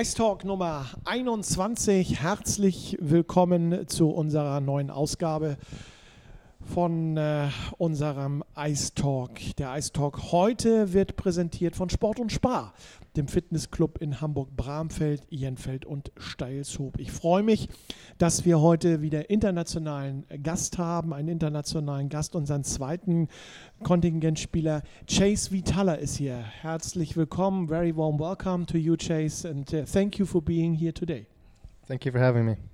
Ice Talk Nummer 21. Herzlich willkommen zu unserer neuen Ausgabe von äh, unserem Ice Talk. Der Ice Talk heute wird präsentiert von Sport und Spar, dem Fitnessclub in Hamburg-Bramfeld, Ihenfeld und Steilshoop. Ich freue mich, dass wir heute wieder internationalen Gast haben, einen internationalen Gast, unseren zweiten Kontingentspieler Chase Vitala ist hier. Herzlich willkommen, very warm welcome to you, Chase, and uh, thank you for being here today. Thank you for having me.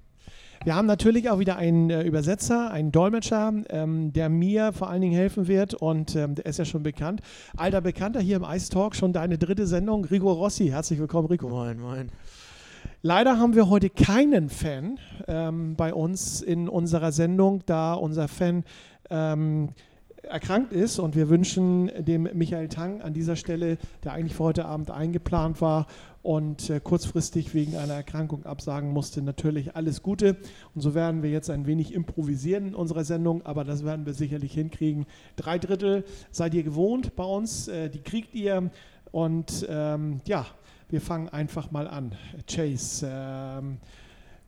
Wir haben natürlich auch wieder einen äh, Übersetzer, einen Dolmetscher, ähm, der mir vor allen Dingen helfen wird und ähm, der ist ja schon bekannt. Alter Bekannter hier im Ice Talk, schon deine dritte Sendung, Rico Rossi. Herzlich willkommen, Rico. Moin, moin. Leider haben wir heute keinen Fan ähm, bei uns in unserer Sendung, da unser Fan ähm, erkrankt ist und wir wünschen dem Michael Tang an dieser Stelle, der eigentlich für heute Abend eingeplant war und äh, kurzfristig wegen einer Erkrankung absagen musste, natürlich alles Gute. Und so werden wir jetzt ein wenig improvisieren in unserer Sendung, aber das werden wir sicherlich hinkriegen. Drei Drittel seid ihr gewohnt bei uns, äh, die kriegt ihr und ähm, ja, wir fangen einfach mal an. Chase, ähm,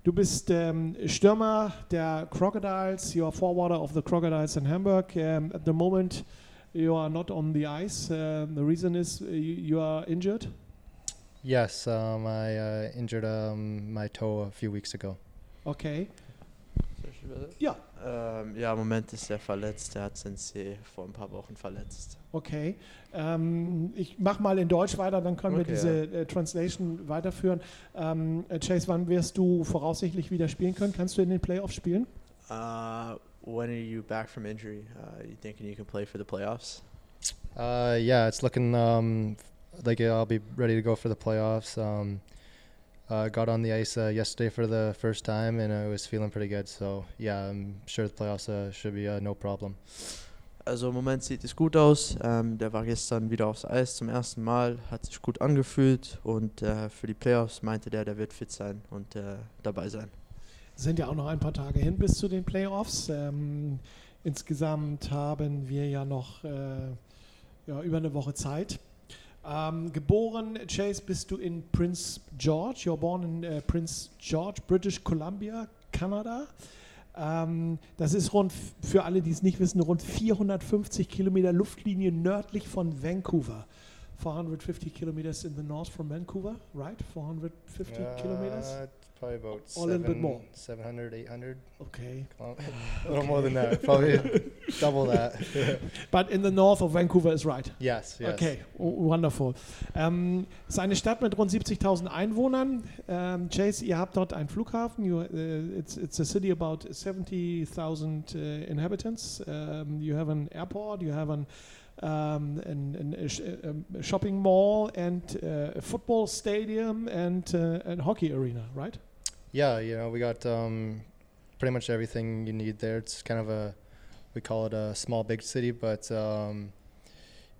Du bist ähm, Stürmer der Crocodiles. You are forwarder of the Crocodiles in Hamburg. Um, at the moment, you are not on the ice. Uh, the reason is you, you are injured. Yes, um, I uh, injured um, my toe a few weeks ago. Okay. Ja. Ähm, ja, im Moment ist er verletzt. Er hat Sensei vor ein paar Wochen verletzt. Okay. Ähm, ich mache mal in Deutsch weiter, dann können wir Okay, diese äh, Translation weiterführen. Ähm, äh, Chase, wann wirst du voraussichtlich wieder spielen können? Kannst du in den Playoffs spielen? Uh, when are you back from injury? Uh, you thinking you can play for the playoffs? Uh, yeah, it's looking um, like I'll be ready to go for the playoffs. Um, uh, got on the ice uh, yesterday for the first time, and I was feeling pretty good. So yeah, I'm sure the playoffs uh, should be uh, no problem. Also im Moment sieht es gut aus. Ähm, der war gestern wieder aufs Eis zum ersten Mal, hat sich gut angefühlt und äh, für die Playoffs meinte der, der wird fit sein und äh, dabei sein. sind ja auch noch ein paar Tage hin bis zu den Playoffs. Ähm, insgesamt haben wir ja noch äh, ja, über eine Woche Zeit. Ähm, geboren, Chase, bist du in Prince George. You're born in äh, Prince George, British Columbia, Kanada. Ähm, das ist rund, für alle, die es nicht wissen, rund 450 Kilometer Luftlinie nördlich von Vancouver. 450 kilometers in the north from Vancouver, right? 450 kilometers? Probably about Or a little bit more. 700, 800. Okay. a little more than that. Probably double that. But in the north of Vancouver is right. yes, yes. Okay, wonderful. Ähm, es ist eine Stadt mit rund 70.000 Einwohnern. Ähm, Chase, ihr habt dort einen Flughafen. You, uh, it's, it's a city about 70.000 uh, inhabitants. Um, you have an airport, you have an, um, an, an- a, sh- a shopping mall and uh, a football stadium and uh, a hockey arena, right? Yeah, you know, we got um, pretty much everything you need there. It's kind of a, we call it a small big city, but um,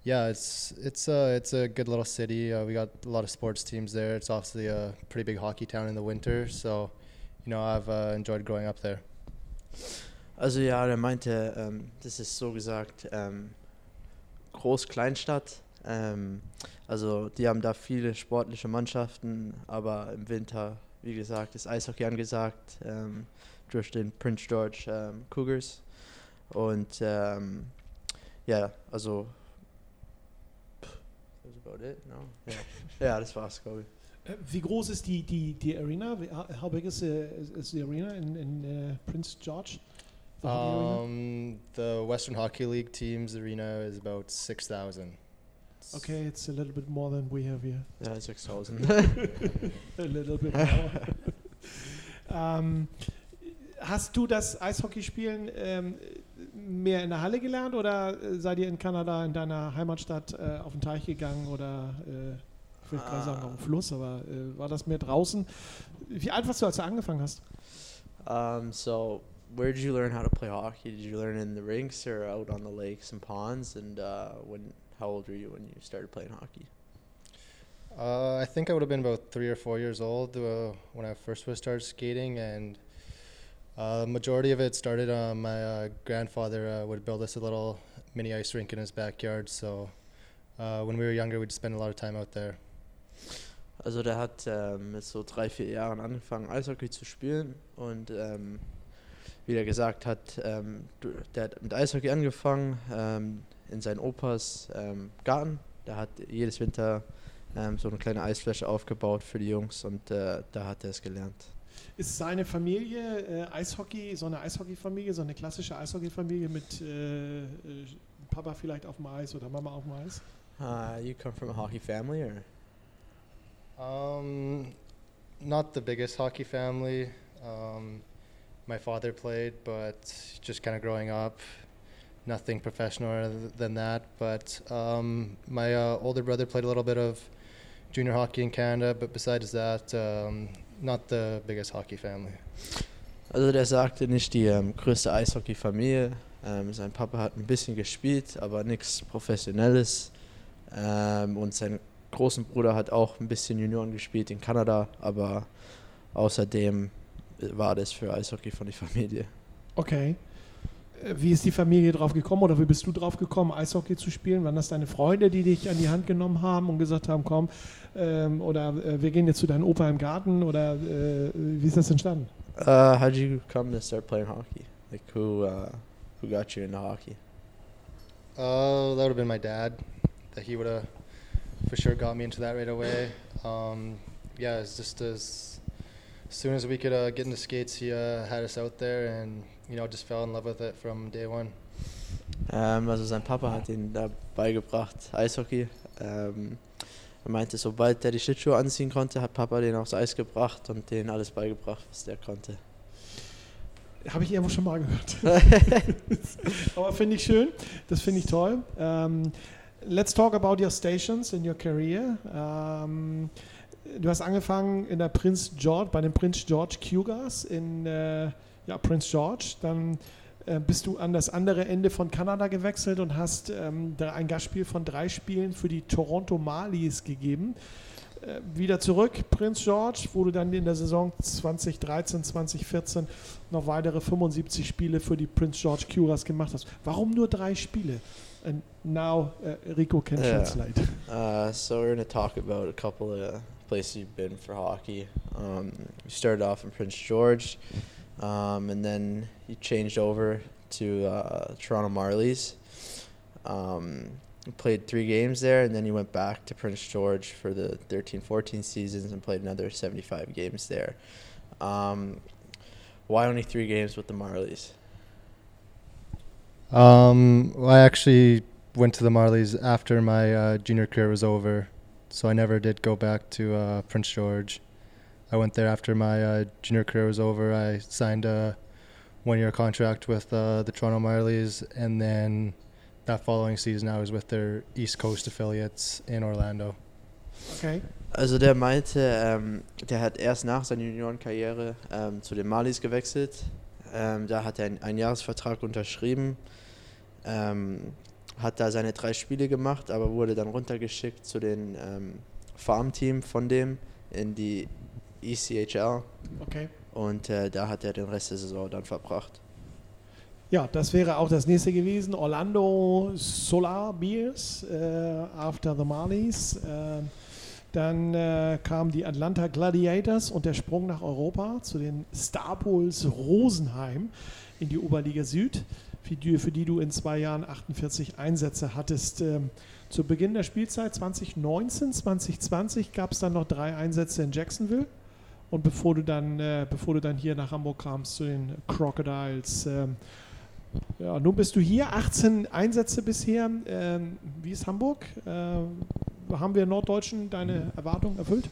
yeah, it's it's a it's a good little city. Uh, we got a lot of sports teams there. It's obviously a pretty big hockey town in the winter, so you know I've uh, enjoyed growing up there. Also ja, der meinte, ähm, das ist so gesagt ähm, Groß-Kleinstadt. Ähm, also die haben da viele sportliche Mannschaften, aber im Winter, wie gesagt, ist Eishockey angesagt ähm, durch den Prince George ähm, Cougars. Und ähm, ja, also that's about it, no? Ja, ja das war's, glaube ich. Äh, Wie groß ist die, die, die Arena? Wie- How big is the, is, the arena in, in uh, Prince George? The? Um, the Western Hockey League team's arena is about six thousand. Okay, it's a little bit more than we have here. Ja, 6000. a little bit more. ähm, hast du das Eishockeyspielen ähm, mehr in der Halle gelernt oder äh, seid ihr in Kanada, in deiner Heimatstadt, äh, auf den Teich gegangen oder äh, ich will gerade sagen auf den Fluss, aber äh, war das mehr draußen? Wie alt warst du, als du angefangen hast? Um, so where did you learn how to play hockey? Did you learn in the rinks or out on the lakes and ponds? And uh, when, how old were you when you started playing hockey? Uh, I think I would have been about three or four years old uh, when I first was started skating, and uh, the majority of it started. Uh, my uh, grandfather uh, would build us a little mini ice rink in his backyard. So uh, when we were younger, we'd spend a lot of time out there. Also der hat ähm, mit so drei, vier Jahren angefangen, Eishockey zu spielen und ähm, wie er gesagt hat, ähm, der hat mit Eishockey angefangen ähm, in seinen Opas ähm, Garten. Der hat jedes Winter ähm, so eine kleine Eisfläche aufgebaut für die Jungs und äh, da hat er es gelernt. Ist seine Familie äh, Eishockey, so eine Eishockey-Familie, so eine klassische Eishockey-Familie mit äh, äh, Papa vielleicht auf dem Eis oder Mama auf dem Eis? Uh, you come from a hockey family or? Um, not the biggest hockey family. Um, my father played, but just kind of growing up, nothing professional other than that. But um, my uh, older brother played a little bit of junior hockey in Canada, but besides that, um, not the biggest hockey family. Also der sagte nicht die ähm, größte Eishockey-Familie. Ähm, sein Papa hat ein bisschen gespielt, aber nichts Professionelles. Ähm, und sein großen Bruder hat auch ein bisschen Junioren gespielt in Kanada, aber außerdem war das für Eishockey von der Familie. Okay. Äh, Wie ist die Familie drauf gekommen oder wie bist du drauf gekommen, Eishockey zu spielen? Waren das deine Freunde, die dich an die Hand genommen haben und gesagt haben, komm, ähm, oder äh, wir gehen jetzt zu deinem Opa im Garten oder äh, wie ist das entstanden? Uh, how did you come to start playing hockey? Like who uh, who got you into hockey? Uh, that would have been my dad. That he would have for sure got me into that right away. Um, yeah, it's just as, as soon as we could uh, get into skates, he uh, had us out there, and you know just fell in love with it from day one. Ähm, also sein Papa hat ihn da beigebracht, Eishockey. Ähm, er meinte, sobald er die Schlittschuhe anziehen konnte, hat Papa den aufs Eis gebracht und denen alles beigebracht, was der konnte. Habe ich irgendwo schon mal gehört. Aber finde ich schön, das finde ich toll. Ähm, let's talk about your stations in your career. Ähm, du hast angefangen in der Prince George, bei den Prince George Cougars in äh, ja, Prince George. Dann äh, bist du an das andere Ende von Kanada gewechselt und hast ähm, ein Gastspiel von drei Spielen für die Toronto Marlies gegeben. Äh, wieder zurück, Prince George, wo du dann in der Saison 2013, 2014 noch weitere 75 Spiele für die Prince George Curas gemacht hast. Warum nur drei Spiele? And now uh, Rico can Ja. translate. Uh, so we're going to talk about a couple of places you've been for hockey. Um, you started off in Prince George, um, and then he changed over to uh, Toronto Marlies. Um, played three games there, and then he went back to Prince George for the 13-14 seasons and played another 75 games there. Um, why only three games with the Marlies? Um, well, I actually went to the Marlies after my uh, junior career was over, so I never did go back to uh, Prince George. I went there after my uh, junior career was over. I signed a one-year contract with uh, the Toronto Marlies, and then that following season I was with their East Coast affiliates in Orlando. Okay. Also der meinte, ähm, der hat erst nach seiner Juniorenkarriere ähm, zu den Malis gewechselt. Ähm, da hat er einen Einjahresvertrag unterschrieben, ähm, hat da seine drei Spiele gemacht, aber wurde dann runtergeschickt zu den ähm, Farmteam von dem in die ECHL Okay. und äh, da hat er den Rest der Saison dann verbracht. Ja, das wäre auch das nächste gewesen. Orlando Solar Bears äh, after the Marlies. Äh, dann äh, kamen die Atlanta Gladiators und der Sprung nach Europa zu den Star Bulls Rosenheim in die Oberliga Süd, für die, für die du in zwei Jahren 48 Einsätze hattest. Ähm, zu Beginn der Spielzeit 2019, 2020 gab es dann noch drei Einsätze in Jacksonville. Und bevor du dann, äh, bevor du dann hier nach Hamburg kamst zu den Crocodiles, ähm, ja, nun bist du hier, 18 Einsätze bisher. Ähm, wie ist Hamburg? Ähm, haben wir Norddeutschen deine Erwartungen erfüllt?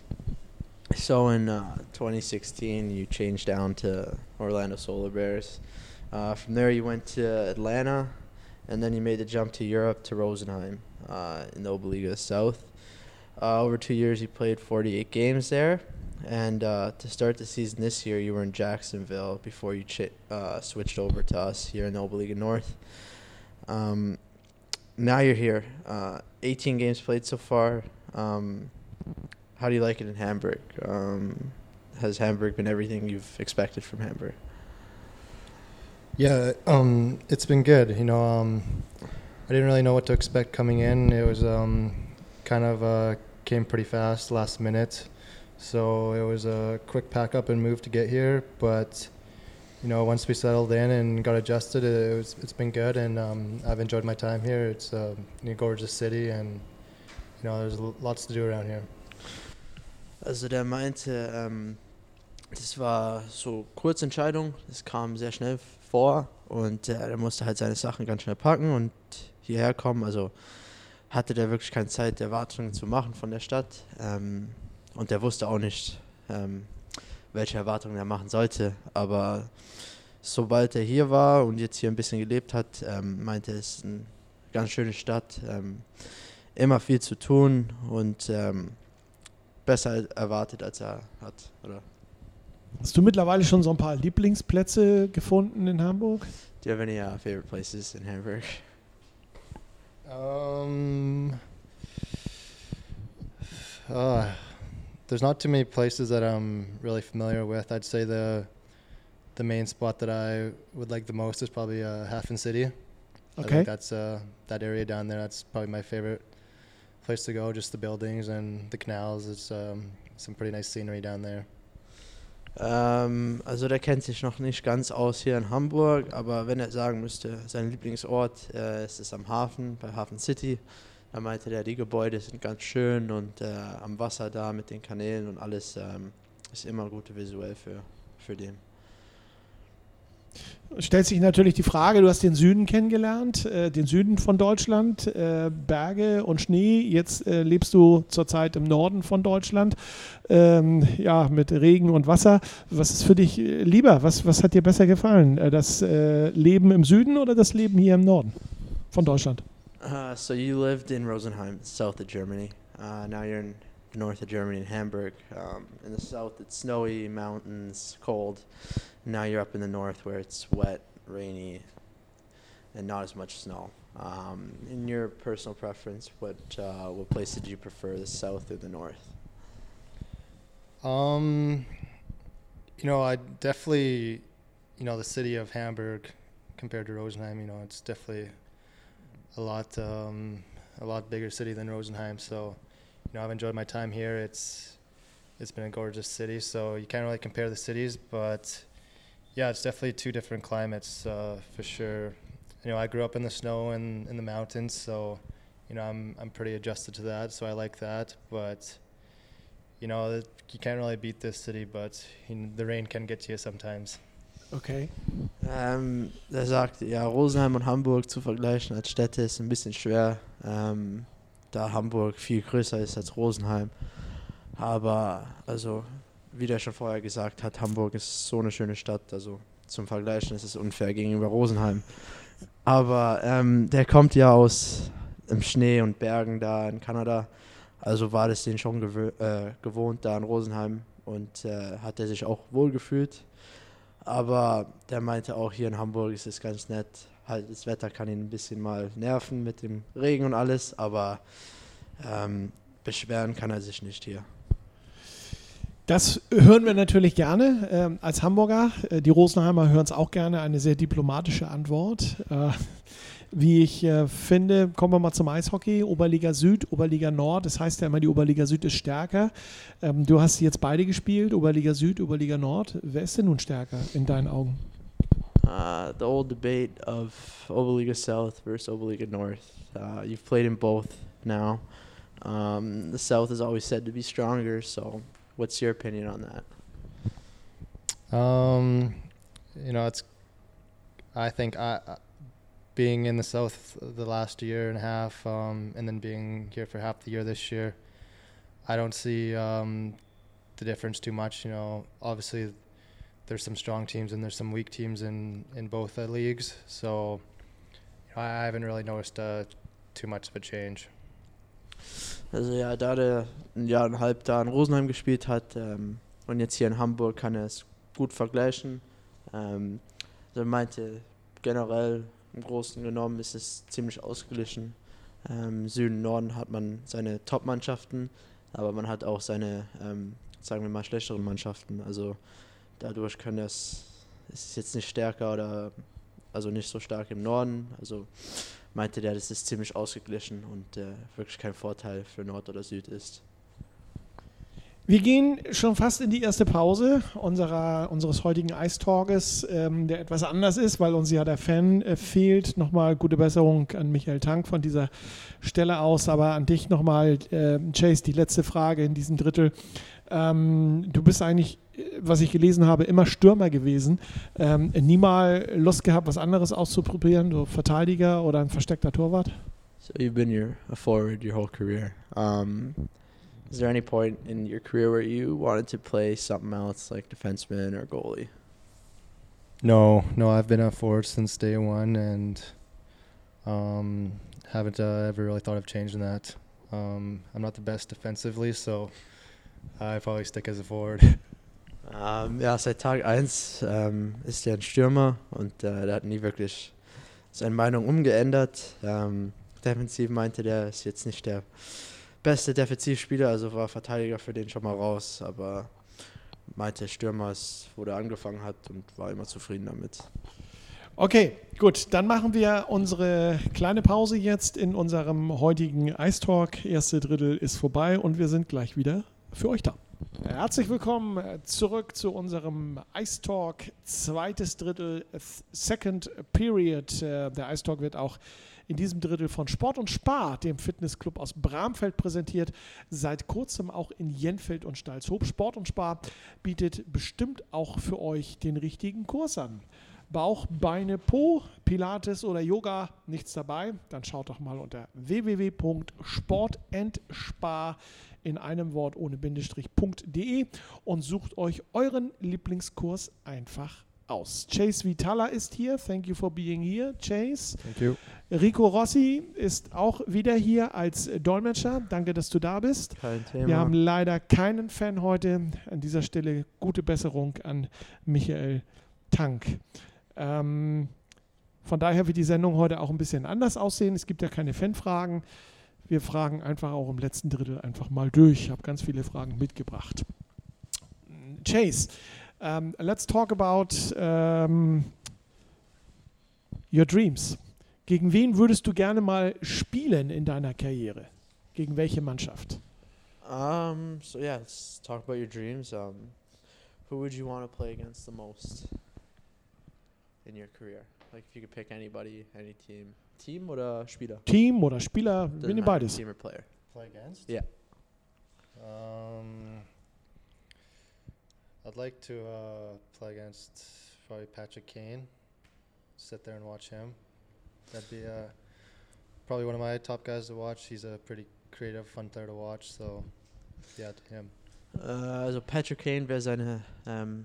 So in uh, 2016, you changed down to Orlando Solar Bears. Uh, from there, you went to Atlanta, and then you made the jump to Europe to Rosenheim uh, in the Oberliga South. Uh, over two years, you played 48 games there. And uh, to start the season this year, you were in Jacksonville before you ch- uh, switched over to us here in the Oberliga North. Um, now you're here. Uh, 18 games played so far. Um, how do you like it in Hamburg? Um, has Hamburg been everything you've expected from Hamburg? Yeah, um, it's been good. You know, um, I didn't really know what to expect coming in. It was um, kind of uh, came pretty fast, last minute. So it was a quick pack up and move to get here, but you know, once we settled in and got adjusted, it was, it's been good, and um, I've enjoyed my time here. It's a gorgeous city, and you know, there's lots to do around here. Also der meinte, ähm, das war so Kurzentscheidung, das kam sehr schnell vor und äh, er musste halt seine Sachen ganz schnell packen und hierher kommen. Also hatte der wirklich keine Zeit, Erwartungen zu machen von der Stadt ähm, und der wusste auch nicht, ähm, welche Erwartungen er machen sollte. Aber sobald er hier war und jetzt hier ein bisschen gelebt hat, ähm, meinte er, es ist eine ganz schöne Stadt, ähm, immer viel zu tun und ähm, besser erwartet, als er hat. Oder? Hast du mittlerweile schon so ein paar Lieblingsplätze gefunden in Hamburg? Do you have any uh, favorite places in Hamburg? Um, uh, there's not too many places that I'm really familiar with. I'd say the the main spot that I would like the most is probably uh, Hafen City. Okay. I think that's uh, that area down there. That's probably my favorite place to go. Just the buildings and the canals. It's um, some pretty nice scenery down there. Ähm, also der kennt sich noch nicht ganz aus hier in Hamburg, aber wenn er sagen müsste, sein Lieblingsort äh, ist es am Hafen, bei Hafen City. Da meinte der, die Gebäude sind ganz schön und äh, am Wasser da mit den Kanälen und alles ähm, ist immer gut visuell für, für den. Stellt sich natürlich die Frage, du hast den Süden kennengelernt, äh, den Süden von Deutschland, äh, Berge und Schnee. Jetzt äh, lebst du zurzeit im Norden von Deutschland, ähm, ja, mit Regen und Wasser. Was ist für dich äh, lieber? Was, was hat dir besser gefallen? Äh, das äh, Leben im Süden oder das Leben hier im Norden von Deutschland? Uh, so you lived in Rosenheim, south of Germany. Uh, now you're in the north of Germany, in Hamburg. Um, in the south, it's snowy, mountains, cold. Now you're up in the north where it's wet, rainy, and not as much snow. Um, in your personal preference, what uh, what place did you prefer, the south or the north? Um, you know, I definitely, you know, the city of Hamburg compared to Rosenheim, you know, it's definitely a lot, um, a lot bigger city than Rosenheim. So, you know, I've enjoyed my time here. It's, it's been a gorgeous city. So you can't really compare the cities, but yeah, it's definitely two different climates uh, for sure. You know, I grew up in the snow and in the mountains, so you know, I'm I'm pretty adjusted to that. So I like that, but you know, you can't really beat this city, but you know, the rain can get to you sometimes. Okay. Ähm, er sagt, ja, Rosenheim und Hamburg zu vergleichen als Städte ist ein bisschen schwer, ähm, da Hamburg viel größer ist als Rosenheim. Aber, also, wie der schon vorher gesagt hat, Hamburg ist so eine schöne Stadt. Also, zum Vergleichen ist es unfair gegenüber Rosenheim. Aber ähm, der kommt ja aus im Schnee und Bergen da in Kanada. Also war das den schon gewö äh, gewohnt da in Rosenheim und äh, hat er sich auch wohl gefühlt. Aber der meinte auch, hier in Hamburg ist es ganz nett. Halt, das Wetter kann ihn ein bisschen mal nerven mit dem Regen und alles, aber ähm, beschweren kann er sich nicht hier. Das hören wir natürlich gerne ähm, als Hamburger. Äh, die Rosenheimer hören es auch gerne. Eine sehr diplomatische Antwort. Äh, wie ich äh, finde, kommen wir mal zum Eishockey. Oberliga Süd, Oberliga Nord. Das heißt ja immer, die Oberliga Süd ist stärker. Ähm, du hast jetzt beide gespielt, Oberliga Süd, Oberliga Nord. Wer ist denn nun stärker in deinen Augen? Uh, the old debate of Oberliga South versus Oberliga North. Uh, you've played in both now. Um, the South is always said to be stronger, so what's your opinion on that? Um, you know, it's. I think I, I- being in the south the last year and a half, um, and then being here for half the year this year, I don't see um, the difference too much. You know, obviously, there's some strong teams and there's some weak teams in in both the leagues. So, you know, I haven't really noticed uh, too much of a change. Also ja, da der ein Jahr und ein halb da in Rosenheim gespielt hat ähm, und jetzt hier in Hamburg kann er es gut vergleichen. Ähm, also er meinte generell im Großen genommen ist es ziemlich ausgeglichen. Ähm, Süden, Norden hat man seine Top-Mannschaften, aber man hat auch seine, ähm, sagen wir mal, schlechteren Mannschaften. Also dadurch können das, es ist jetzt nicht stärker oder also nicht so stark im Norden. Also meinte der, das ist ziemlich ausgeglichen und äh, wirklich kein Vorteil für Nord oder Süd ist. Wir gehen schon fast in die erste Pause unserer, unseres heutigen Eistalges, ähm, der etwas anders ist, weil uns ja der Fan äh, fehlt. Nochmal gute Besserung an Michael Tank von dieser Stelle aus, aber an dich nochmal, äh, Chase, die letzte Frage in diesem Drittel. Ähm, du bist eigentlich, was ich gelesen habe, immer Stürmer gewesen. Ähm, nie mal Lust gehabt, was anderes auszuprobieren, so Verteidiger oder ein versteckter Torwart? So you've been your, a forward your whole career. Um, Is there any point in your career where you wanted to play something else like defenseman or goalie? No, no, I've been a forward since day one, and um, haven't uh, ever really thought of changing that. Um, I'm not the best defensively, so I probably stick as a forward. Um, ja, seit Tag 1 ähm, ist er ein Stürmer und äh, der hat nie wirklich seine Meinung umgeändert. Ähm, defensiv meinte der ist jetzt nicht der beste Defensivspieler, also war Verteidiger für den schon mal raus, aber meinte Stürmer ist, wo der angefangen hat und war immer zufrieden damit. Okay, gut, dann machen wir unsere kleine Pause jetzt in unserem heutigen Ice Talk. Erste Drittel ist vorbei und wir sind gleich wieder für euch da. Herzlich willkommen zurück zu unserem Ice Talk. Zweites Drittel, Second Period. Äh, der Ice Talk wird auch in diesem Drittel von Sport und Spar, dem Fitnessclub aus Bramfeld, präsentiert. Seit kurzem auch in Jenfeld und Stalzhoop. Sport und Spar bietet bestimmt auch für euch den richtigen Kurs an. Bauch, Beine, Po, Pilates oder Yoga, nichts dabei? Dann schaut doch mal unter www.sportandspar in einem Wort ohne Bindestrich.de und sucht euch euren Lieblingskurs einfach aus. Chase Vitala ist hier. Thank you for being here, Chase. Thank you. Rico Rossi ist auch wieder hier als Dolmetscher. Danke, dass du da bist. Kein Thema. Wir haben leider keinen Fan heute. An dieser Stelle gute Besserung an Michael Tank. Ähm, von daher wird die Sendung heute auch ein bisschen anders aussehen. Es gibt ja keine Fanfragen. Wir fragen einfach auch im letzten Drittel einfach mal durch. Ich habe ganz viele Fragen mitgebracht. Chase, um, let's talk about um, your dreams. Gegen wen würdest du gerne mal spielen in deiner Karriere? Gegen welche Mannschaft? Um, so yeah, let's talk about your dreams. Um, who would you want to play against the most in your career? Like if you could pick anybody, any team. Team oder Spieler? Team oder Spieler, Doesn't beides. Team or player. Play against? Yeah. Um, I'd like to uh, play against probably Patrick Kane. Sit there and watch him. That'd be uh, probably one of my top guys to watch. He's a pretty creative, fun player to watch. So, yeah, to him. Äh, also Patrick Kane wäre seine ähm,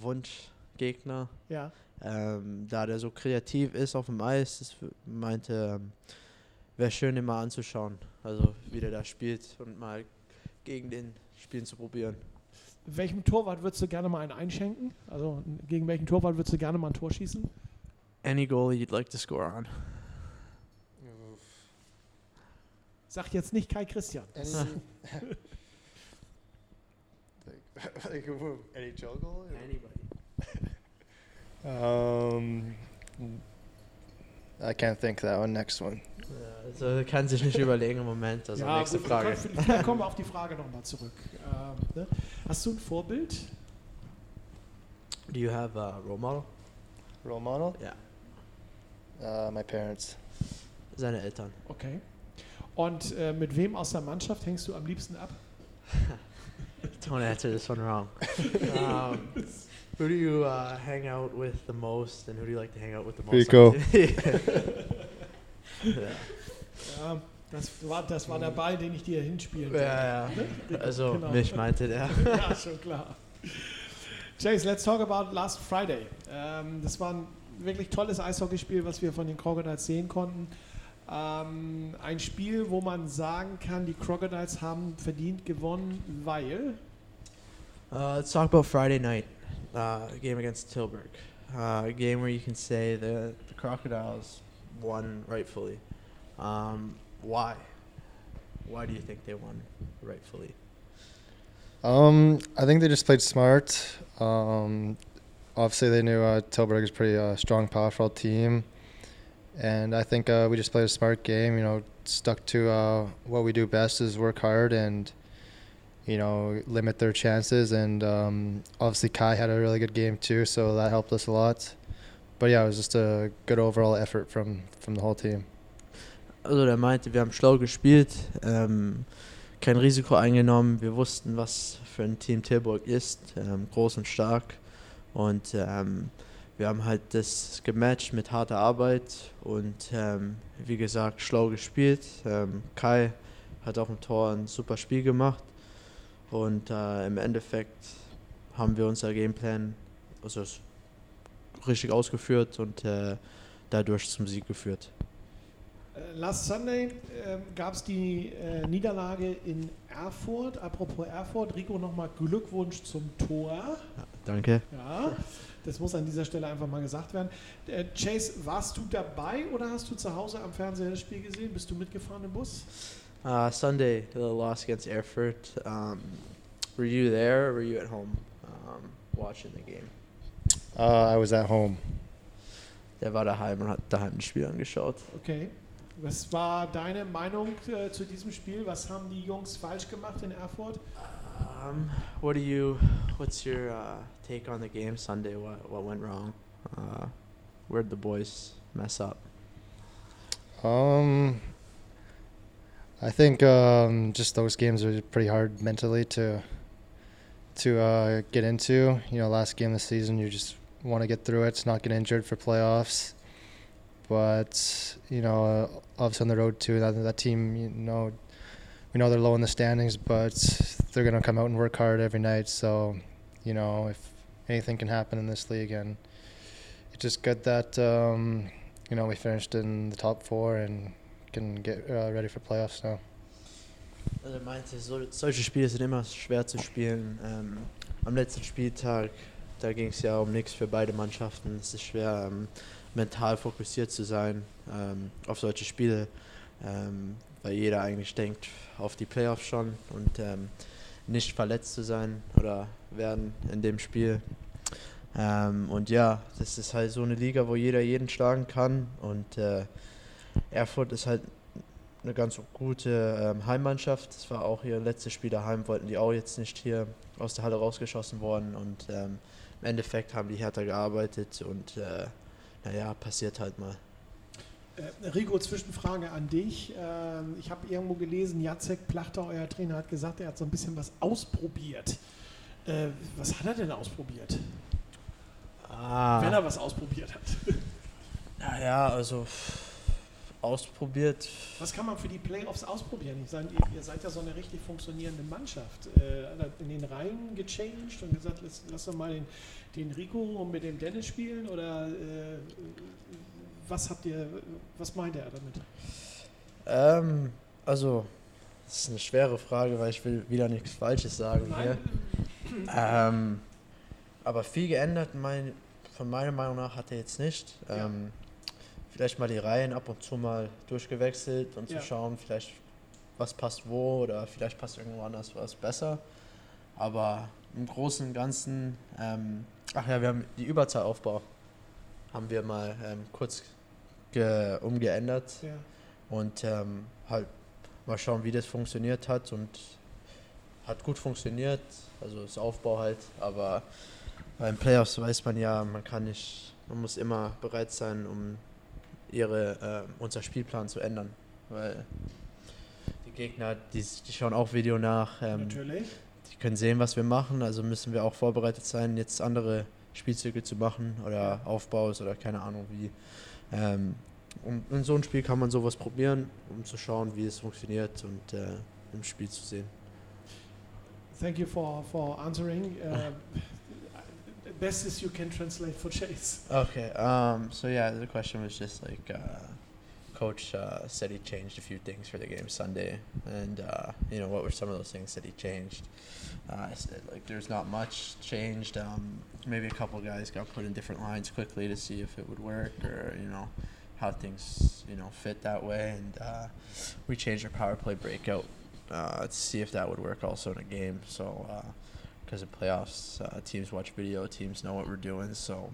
Wunschgegner. Ja. Ähm, da der so kreativ ist auf dem Eis, das w- meinte, ähm, wäre schön, ihn mal anzuschauen. Also wie der da spielt und mal gegen den spielen zu probieren. Welchem Torwart würdest du gerne mal einen einschenken? Also gegen welchen Torwart würdest du gerne mal ein Tor schießen? Any goalie you'd like to score on. Sag jetzt nicht Kai Christian. Any, like, like who- NHL goal? Um, I can't think that one. Next one. Also kann sich nicht überlegen im Moment. Also nächste gut, Frage. Vielleicht kommen wir auf die Frage nochmal zurück. Ähm, ne? Hast du ein Vorbild? Do you have a role model? Role model? Ja. Uh, my parents. Seine Eltern. Okay. Und äh, mit wem aus der Mannschaft hängst du am liebsten ab? Don't answer this one wrong. um, who do you uh, hang out with the most, and who do you like to hang out with the most? Rico. ja. Das, war, das war der Ball, den ich dir hinspielen wollte. Ja, ja. Also genau. mich meinte der. ja, schon klar. Chase, let's talk about last Friday. Ähm, das war ein wirklich tolles Eishockeyspiel, was wir von den Crocodiles sehen konnten. Ähm, ein Spiel, wo man sagen kann, die Crocodiles haben verdient gewonnen, weil Uh, let's talk about Friday night uh, game against Tilburg. Uh, a game where you can say the, the Crocodiles won rightfully. Um, why? Why do you think they won rightfully? Um, I think they just played smart. Um, obviously, they knew uh, Tilburg is a pretty uh, strong, powerful team, and I think uh, we just played a smart game. You know, stuck to uh, what we do best is work hard, and you know, limit their chances. And um, obviously, Kai had a really good game too, so that helped us a lot. But yeah, it was just a good overall effort from from the whole team. Also der meinte, wir haben schlau gespielt, ähm, kein Risiko eingenommen. Wir wussten, was für ein Team Tilburg ist, ähm, groß und stark. Und ähm, wir haben halt das gematcht mit harter Arbeit und ähm, wie gesagt schlau gespielt. Ähm, Kai hat auch im Tor ein super Spiel gemacht und äh, im Endeffekt haben wir unser Gameplan also richtig ausgeführt und äh, dadurch zum Sieg geführt. Äh, last Sunday äh, gab es die äh, Niederlage in Erfurt. Apropos Erfurt, Rico nochmal Glückwunsch zum Tor. Ja, danke. Ja, das muss an dieser Stelle einfach mal gesagt werden. Äh, Chase, warst du dabei oder hast du zu Hause am Fernseher das Spiel gesehen? Bist du mitgefahren im Bus? Uh, Sunday, the loss against Erfurt. Um, were you there or were you at home um, watching the game? Uh, I was at home. Der war daheim und hat daheim das Spiel angeschaut. Okay. Was war deine Meinung äh, zu diesem Spiel? Was haben die Jungs falsch gemacht in Erfurt? Um, what do you? What's your uh, take on the game Sunday? What what went wrong? Uh, where'd the boys mess up? Um, I think um, just those games are pretty hard mentally to to uh, get into. You know, last game of the season, you just want to get through it, not get injured for playoffs. But you know, uh, obviously on the road too, that that team, you know, we know they're low in the standings, but they're gonna come out and work hard every night. So, you know, if anything can happen in this league, and it's just good that um, you know we finished in the top four and can get uh, ready for playoffs now. Also er meinte, so, solche Spiele sind immer schwer zu spielen. Ähm, am letzten Spieltag, da ging es ja um nichts für beide Mannschaften. Es ist schwer, ähm, mental fokussiert zu sein ähm, auf solche Spiele, ähm, weil jeder eigentlich denkt auf die Playoffs schon und ähm, nicht verletzt zu sein oder werden in dem Spiel. Ähm, und ja, das ist halt so eine Liga, wo jeder jeden schlagen kann und äh, Erfurt ist halt eine ganz gute ähm, Heimmannschaft. Das war auch ihr letztes Spiel daheim, wollten die auch jetzt nicht hier aus der Halle rausgeschossen worden. Und ähm, im Endeffekt haben die härter gearbeitet und äh, naja, passiert halt mal. Äh, Rico, Zwischenfrage an dich. Ähm, ich habe irgendwo gelesen, Jacek Plachter, euer Trainer, hat gesagt, er hat so ein bisschen was ausprobiert. Äh, was hat er denn ausprobiert? Ah. Wenn er was ausprobiert hat. Naja, also ausprobiert. Was kann man für die Playoffs ausprobieren? Ich sage, ihr, ihr seid ja so eine richtig funktionierende Mannschaft. Äh, hat in den Reihen gechanged und gesagt, lass, lass doch mal den, den Rico und mit dem Dennis spielen? Oder äh, was habt ihr, was meint er damit? Ähm, also, das ist eine schwere Frage, weil ich will wieder nichts Falsches sagen hier. Ähm, aber viel geändert, mein, von meiner Meinung nach, hat er jetzt nicht. Ja. Ähm, vielleicht mal die Reihen ab und zu mal durchgewechselt und Ja. zu schauen, vielleicht was passt wo oder vielleicht passt irgendwo anders was besser. Aber im Großen und Ganzen, ähm, ach ja, wir haben die Überzahlaufbau haben wir mal ähm, kurz ge umgeändert Ja. und ähm, halt mal schauen, wie das funktioniert hat und hat gut funktioniert, also das Aufbau halt, aber beim Playoffs weiß man ja, man kann nicht, man muss immer bereit sein, um ihre, äh, unser Spielplan zu ändern, weil die Gegner, die, die schauen auch Video nach, ähm, Natürlich. die können sehen, was wir machen, also müssen wir auch vorbereitet sein, jetzt andere Spielzüge zu machen oder Aufbaus oder keine Ahnung wie. Ähm, und in so einem Spiel kann man sowas probieren, um zu schauen, wie es funktioniert und äh, im Spiel zu sehen. Thank you for, for answering. Uh, best as you can translate for Chase. Okay, um, so yeah, the question was just like, uh, Coach uh, said he changed a few things for the game Sunday, and uh, you know what were some of those things that he changed? Uh, I said like there's not much changed. Um, maybe a couple guys got put in different lines quickly to see if it would work, or you know how things you know fit that way, and uh, we changed our power play breakout uh, to see if that would work also in a game. So. Because in playoffs, uh, teams watch video, teams know what we're doing, so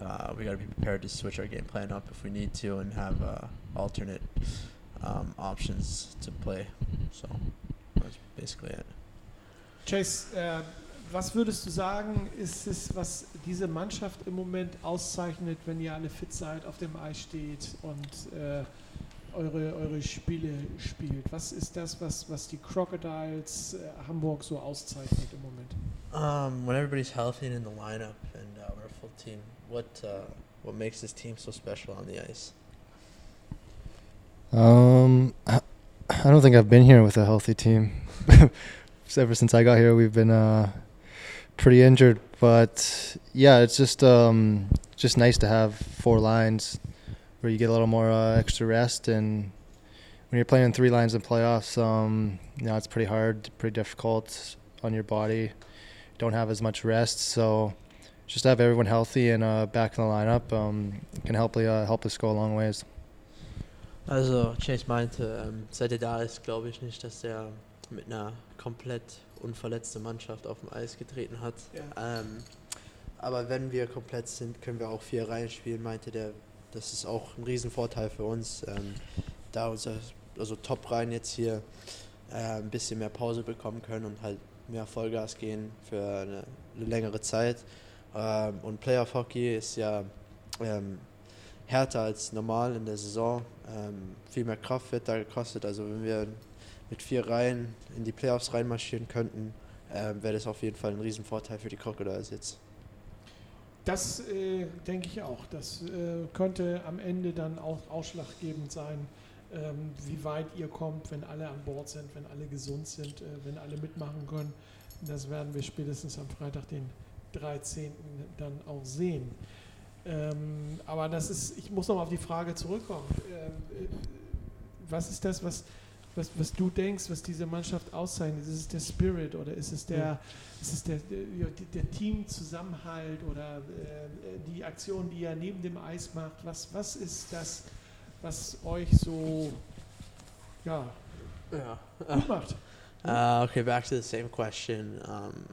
uh, we got to be prepared to switch our game plan up if we need to and have uh, alternate um, options to play. So that's basically it. Chase, äh, was würdest du sagen, ist es, was diese Mannschaft im Moment auszeichnet, wenn ihr alle fit seid, auf dem Eis steht und äh, eure, eure Spiele spielt? Was ist das, was, was die Crocodiles äh, Hamburg so auszeichnet im Moment? Um, when everybody's healthy and in the lineup and uh, we're a full team, what uh, what makes this team so special on the ice? Um, I don't think I've been here with a healthy team. Ever since I got here, we've been uh, pretty injured. But yeah, it's just um, just nice to have four lines where you get a little more uh, extra rest. And when you're playing three lines in playoffs, um, you know it's pretty hard, pretty difficult on your body. Don't have as much rest, so just to have everyone healthy and uh, back in the lineup um, can help uh, help us go a long ways. Also Chase meinte, ähm, seit er da ist, glaube ich nicht, dass er mit einer komplett unverletzten Mannschaft auf dem Eis getreten hat. Ja. Ähm, aber wenn wir komplett sind, können wir auch vier Reihen spielen, meinte der. Das ist auch ein Riesenvorteil für uns, ähm, da unsere also Top-Reihen jetzt hier äh, ein bisschen mehr Pause bekommen können und halt mehr Vollgas gehen für eine, eine längere Zeit. Ähm, und Playoff-Hockey ist ja ähm, härter als normal in der Saison. Ähm, viel mehr Kraft wird da gekostet. Also wenn wir mit vier Reihen in die Playoffs reinmarschieren könnten, ähm, wäre das auf jeden Fall ein Riesenvorteil für die Crocodiles jetzt. Das äh, denke ich auch. Das äh, könnte am Ende dann auch ausschlaggebend sein, ähm, wie weit ihr kommt, wenn alle an Bord sind, wenn alle gesund sind, äh, wenn alle mitmachen können. Das werden wir spätestens am Freitag, den 13. dann auch sehen. Ähm, aber das ist, ich muss nochmal auf die Frage zurückkommen. Ähm, äh, was ist das, was, was, was du denkst, was diese Mannschaft auszeichnet? Ist es der Spirit oder ist es der, ist es der, der, der Teamzusammenhalt oder äh, die Aktion, die ihr neben dem Eis macht? Was, was ist das, was euch so ja, Ja. gut macht? Uh, okay, back to the same question. Um,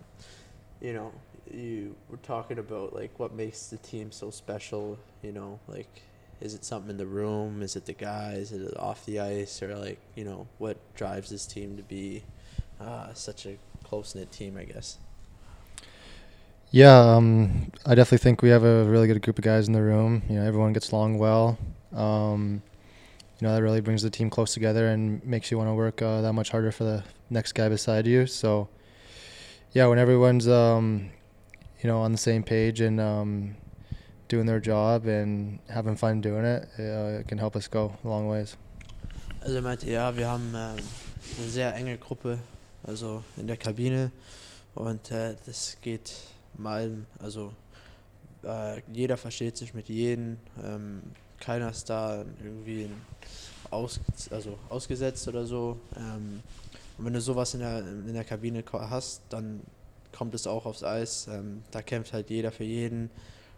you know, you were talking about like what makes the team so special. You know, like is it something in the room? Is it the guys? Is it off the ice? Or like you know what drives this team to be uh, such a close knit team? I guess. Yeah, um, I definitely think we have a really good group of guys in the room. You know, everyone gets along well. Um, you know, that really brings the team close together and makes you want to work uh, that much harder for the next guy beside you. So, yeah, when everyone's um, you know on the same page and um, doing their job and having fun doing it, uh, it can help us go a long ways. Also meinte, ja, wir haben ähm, eine sehr enge Gruppe, also in der Kabine und äh, das geht mal, also äh, jeder versteht sich mit jedem, ähm, keiner ist da irgendwie aus, also ausgesetzt oder so. Ähm, und wenn du sowas in der, in der Kabine hast, dann kommt es auch aufs Eis. Ähm, da kämpft halt jeder für jeden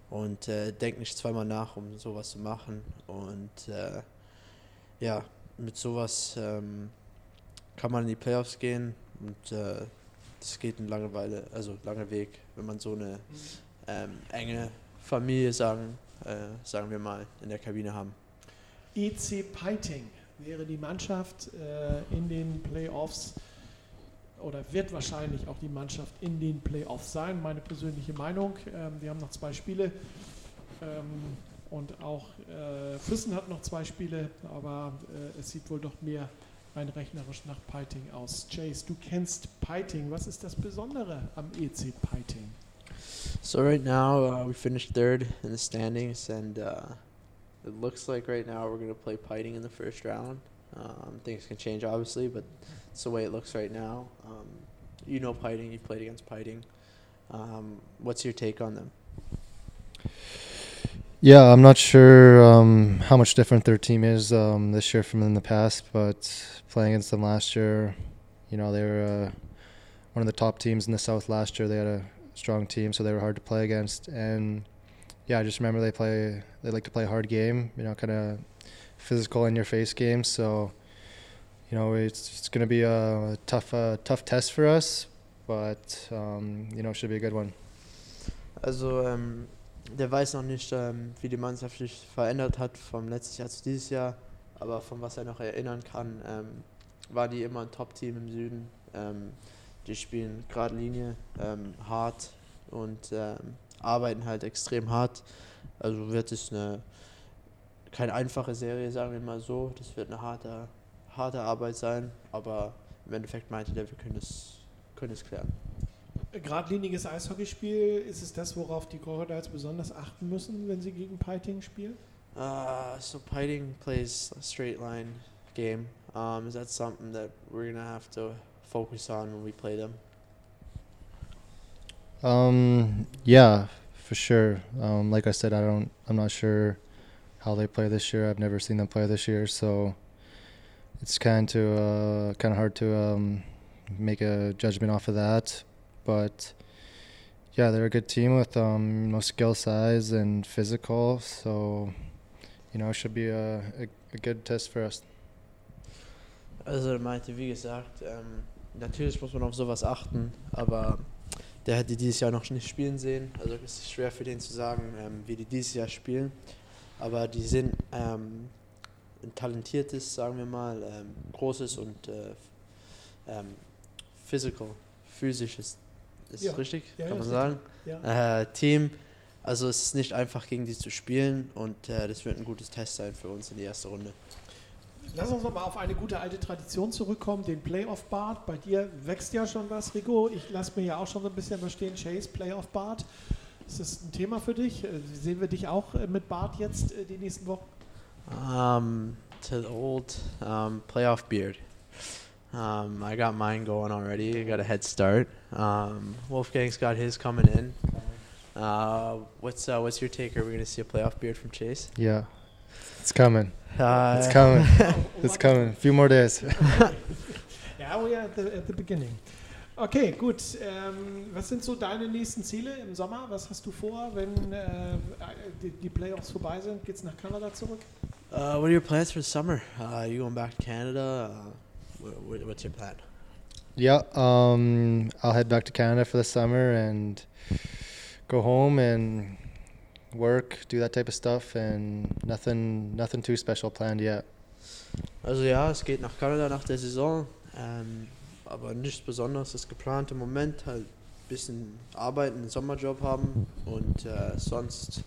und äh, denkt nicht zweimal nach, um sowas zu machen. Und äh, ja, mit sowas ähm, kann man in die Playoffs gehen und äh, das geht eine lange Weile, also lange Weg, wenn man so eine ähm, enge Familie, sagen, sagen wir mal, in der Kabine haben. EC Piting wäre die Mannschaft äh, in den Playoffs oder wird wahrscheinlich auch die Mannschaft in den Playoffs sein. Meine persönliche Meinung. Ähm, wir haben noch zwei Spiele ähm, und auch äh, Füssen hat noch zwei Spiele, aber äh, es sieht wohl doch mehr rein rechnerisch nach Piting aus. Chase, du kennst Piting. Was ist das Besondere am EC Piting? So right now uh, we finished third in the standings, and uh, it looks like right now we're gonna play Piting in the first round. Um, things can change obviously, but it's the way it looks right now. Um, you know Piting, you've played against Piting. Um, what's your take on them? Yeah, I'm not sure um, how much different their team is um, this year from in the past, but playing against them last year, you know, they were uh, one of the top teams in the South last year. They had a strong team, so they were hard to play against. And yeah, I just remember they play, they like to play a hard game, you know, kind of physical in your face games. So, you know, it's, it's going to be a tough, uh, tough test for us, but um, you know, should be a good one. Also, ähm, der weiß noch nicht, ähm, wie die Mannschaft sich verändert hat vom letztes Jahr zu dieses Jahr, aber von was er noch erinnern kann, ähm, war die immer ein Top-Team im Süden. Die spielen gerade Linie, ähm, hart und ähm, arbeiten halt extrem hart. Also wird es eine keine einfache Serie, sagen wir mal so. Das wird eine harte, harte Arbeit sein, aber im Endeffekt meinte der, wir können es, können es klären. Geradliniges Eishockeyspiel, ist es das, worauf die Crocodiles besonders achten müssen, wenn sie gegen Piting spielen? Uh, so Piting plays a straight line game. Um, is that something that we're gonna have to focus on when we play them? Um, yeah, for sure. Um, like I said, I don't. I'm not sure how they play this year. I've never seen them play this year, so it's kind of uh, kind of hard to um, make a judgment off of that. But yeah, they're a good team with um, you know skill size and physical, so you know it should be a, a, a good test for us. Also meinte, wie gesagt, ähm, natürlich muss man auf sowas achten, aber der hat die dieses Jahr noch nicht spielen sehen. Also es ist schwer für den zu sagen, ähm, wie die dieses Jahr spielen. Aber die sind ähm, ein talentiertes, sagen wir mal, ähm, großes und äh, ähm, physical, physisches, ist Ja. richtig, Ja, kann ja, man sagen. Äh, Team, also es ist nicht einfach gegen die zu spielen und äh, das wird ein gutes Test sein für uns in die erste Runde. Lass uns noch mal auf eine gute alte Tradition zurückkommen, den Playoff-Bart. Bei dir wächst ja schon was, Rico. Ich lasse mir ja auch schon so ein bisschen was stehen. Chase, Playoff-Bart. Ist das ein Thema für dich? Äh, Sehen wir dich auch äh, mit Bart jetzt äh, die nächsten Wochen? Um, to the old um, playoff beard. Um, I got mine going already. I got a head start. Um, Wolfgang's got his coming in. Uh, what's uh, what's your take? Are we gonna see a playoff beard from Chase? Yeah, it's coming. Uh, It's coming. It's coming. A few more days. Ja, we are at the, at the beginning. Okay, gut. Ähm, was sind so deine nächsten Ziele im Sommer? Was hast du vor, wenn äh, die, die Playoffs vorbei sind? Geht's nach Kanada zurück? Uh, what are your plans for the summer? Uh, you going back to Canada? Uh, wh- wh- what's your plan? Yeah, um, I'll head back to Canada for the summer and go home and work, do that type of stuff, and nothing, nothing too special planned yet. Also ja, es geht nach Kanada nach der Saison, ähm, aber nichts Besonderes ist geplant im Moment. Halt ein bisschen arbeiten, einen Sommerjob haben und äh, sonst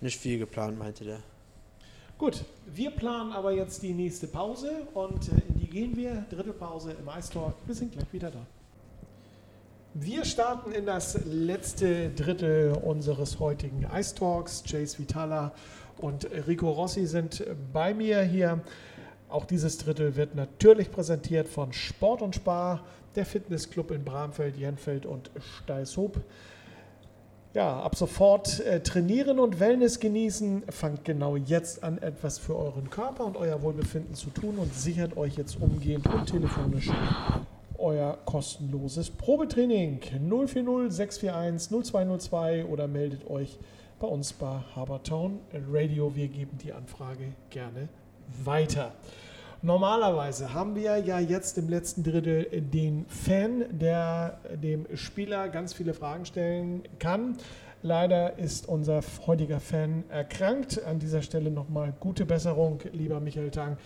nicht viel geplant, meinte der. Gut, wir planen aber jetzt die nächste Pause und äh, in die gehen wir. Drittelpause im Ice Talk. Wir sind gleich wieder da. Wir starten in das letzte Drittel unseres heutigen Ice Talks. Chase Vitala und Rico Rossi sind bei mir hier. Auch dieses Drittel wird natürlich präsentiert von Sport und Spar, der Fitnessclub in Bramfeld, Jenfeld und Steilshoop. Ja, ab sofort äh, trainieren und Wellness genießen. Fangt genau jetzt an, etwas für euren Körper und euer Wohlbefinden zu tun und sichert euch jetzt umgehend und telefonisch euer kostenloses Probetraining 040 641 0202 oder meldet euch bei uns bei Habertown Radio. Wir geben die Anfrage gerne weiter. Normalerweise haben wir ja jetzt im letzten Drittel den Fan, der dem Spieler ganz viele Fragen stellen kann. Leider ist unser heutiger Fan erkrankt. An dieser Stelle nochmal gute Besserung, lieber Michael Tang.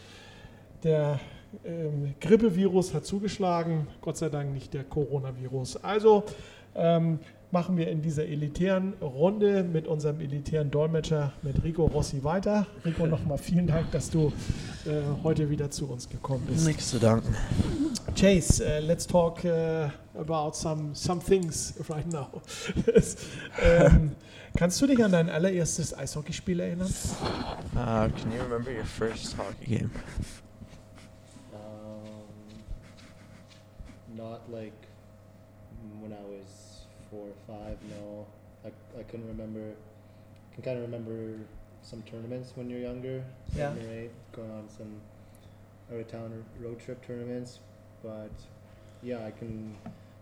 Der ähm, Grippevirus hat zugeschlagen, Gott sei Dank nicht der Coronavirus. Also ähm, machen wir in dieser elitären Runde mit unserem elitären Dolmetscher, mit Rico Rossi weiter. Rico, nochmal vielen Dank, dass du äh, heute wieder zu uns gekommen bist. Nichts zu danken. Chase, uh, let's talk uh, about some, some things right now. ähm, kannst du dich an dein allererstes Eishockeyspiel erinnern? Uh, can you remember your first hockey game? Not like when I was four or five. No, I, I couldn't remember. I Can kind of remember some tournaments when you're younger, Yeah. seven or eight, going on some out of town road trip tournaments. But yeah, I can.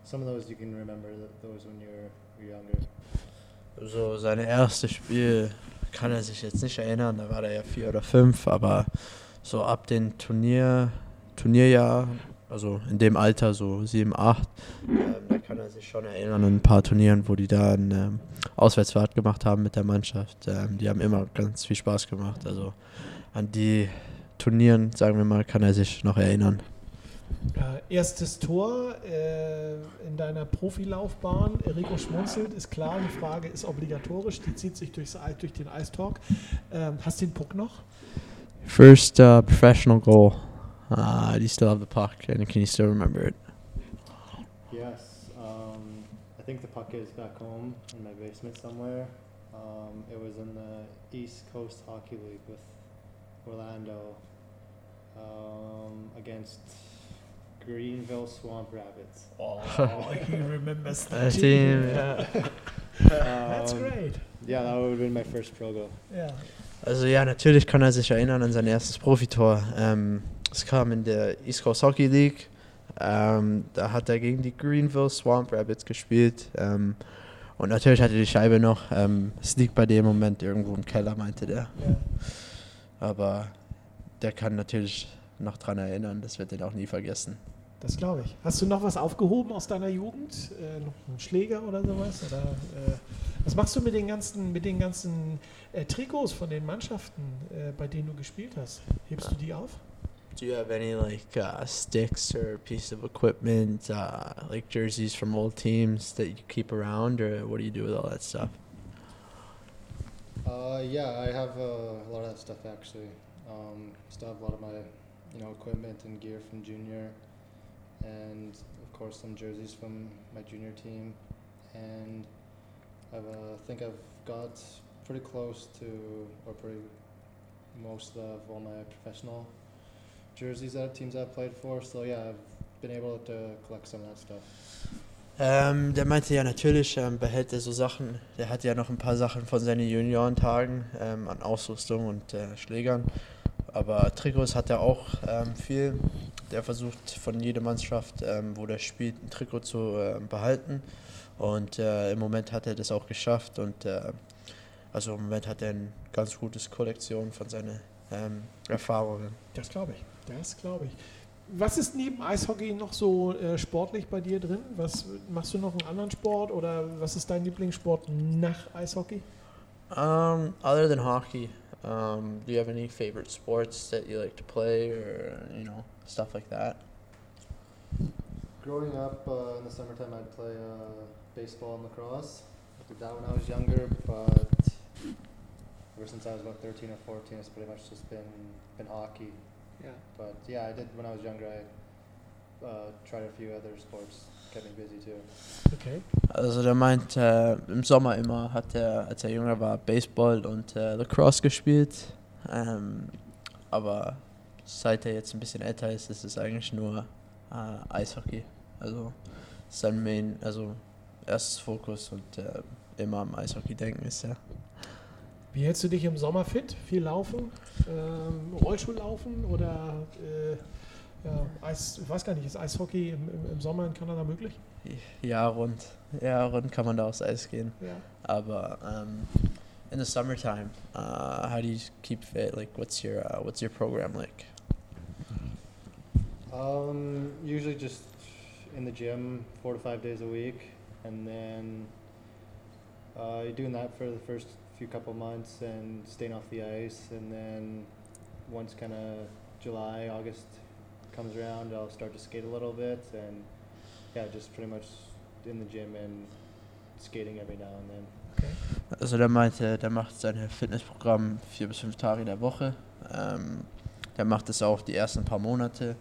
Some of those you can remember th- those when you're, you're younger. So, sein erstes Spiel kann er sich jetzt nicht erinnern, da war er ja vier oder fünf, aber so ab dem Turnier, Turnierjahr, also in dem Alter, so sieben, acht, ähm, da kann er sich schon erinnern an ein paar Turnieren, wo die da eine ähm, Auswärtsfahrt gemacht haben mit der Mannschaft. Ähm, die haben immer ganz viel Spaß gemacht. Also an die Turnieren, sagen wir mal, kann er sich noch erinnern. Äh, erstes Tor äh, in deiner Profilaufbahn. Rico schmunzelt, ist klar. Die Frage ist obligatorisch. Die zieht sich durchs, durch den Eistalk. Ähm, hast du den Puck noch? First uh, professional goal. Uh, do you still have the puck and can you still remember it? Yes, um, I think the puck is back home in my basement somewhere. Um, it was in the East Coast Hockey League with Orlando um, against Greenville Swamp Rabbits. Oh, he remembers the That team. team, yeah. That's Um, great. Yeah, that would have been my first pro goal. Ja. Also ja, natürlich kann er sich erinnern an sein erstes Profitor. Ähm, es kam in der East Coast Hockey League. Ähm, da hat er gegen die Greenville Swamp Rabbits gespielt. Ähm, und natürlich hatte die Scheibe noch. Ähm, es liegt bei dem Moment irgendwo im Keller, meinte der. Ja. Aber der kann natürlich noch dran erinnern. Das wird er auch nie vergessen. Das glaube ich. Hast du noch was aufgehoben aus deiner Jugend? Äh, noch einen Schläger oder sowas? Oder, äh, was machst du mit den ganzen, mit den ganzen äh, Trikots von den Mannschaften, äh, bei denen du gespielt hast? Hebst du die auf? Do you have any like uh, sticks or piece of equipment, uh, like jerseys from old teams that you keep around, or what do you do with all that stuff? Uh, yeah, I have uh, a lot of that stuff actually. Um, still have a lot of my, you know, equipment and gear from junior, and of course some jerseys from my junior team, and I've uh, think I've got pretty close to or pretty most of all my professional jerseys that teams I've played for. So yeah, I've been able to collect some of that stuff. Ähm, der meinte ja natürlich, ähm, behält er so Sachen. Der hat ja noch ein paar Sachen von seinen Juniorentagen ähm, an Ausrüstung und äh, Schlägern. Aber Trikots hat er auch ähm, viel. Der versucht von jeder Mannschaft, ähm, wo der spielt, ein Trikot zu ähm, behalten. Und äh, im Moment hat er das auch geschafft. Und äh, also im Moment hat er eine ganz gutes Kollektion von seinen ähm, Erfahrungen. Das glaube ich. Das glaube ich. Was ist neben Eishockey noch so äh, sportlich bei dir drin? Was machst du noch einen anderen Sport oder was ist dein Lieblingssport nach Eishockey? Um, other than hockey, um, do you have any favorite sports that you like to play, or you know stuff like that? Growing up uh, in the summertime, I'd play uh, baseball and lacrosse. I did that when I was younger, but ever since I was about 13 or 14, it's pretty much just been been hockey. Ja. But yeah, I did when I was younger. I uh, tried a few other sports, kept me busy too. Okay. Also der meint, äh, im Sommer immer hat er, als er jünger war, Baseball und äh, Lacrosse gespielt. Ähm, aber seit er jetzt ein bisschen älter ist, ist es eigentlich nur äh, Eishockey. Also sein Main, also erstes Fokus und äh, immer am Eishockey denken ist er. Wie hältst du dich im Sommer fit? Viel laufen? Ähm, Rollschuh laufen oder äh, ja, Eis, ich weiß gar nicht, ist Eishockey im, im, im Sommer in Kanada möglich? Ja, rund. Ja, rund kann man da aufs Eis gehen. Ja. Aber um, in the summertime, uh, how do you keep fit? Like, what's your uh, what's your program like? Um, usually just in the gym four to five days a week, and then uh, you're doing that for the first few couple months and staying off the ice, and then once kind of July, August comes around, I'll start to skate a little bit, and yeah, just pretty much in the gym and skating every now and then. Okay. Also der meinte, der macht sein Fitnessprogramm vier bis fünf Tage in der Woche. Ähm, der macht es auch die ersten paar Monate.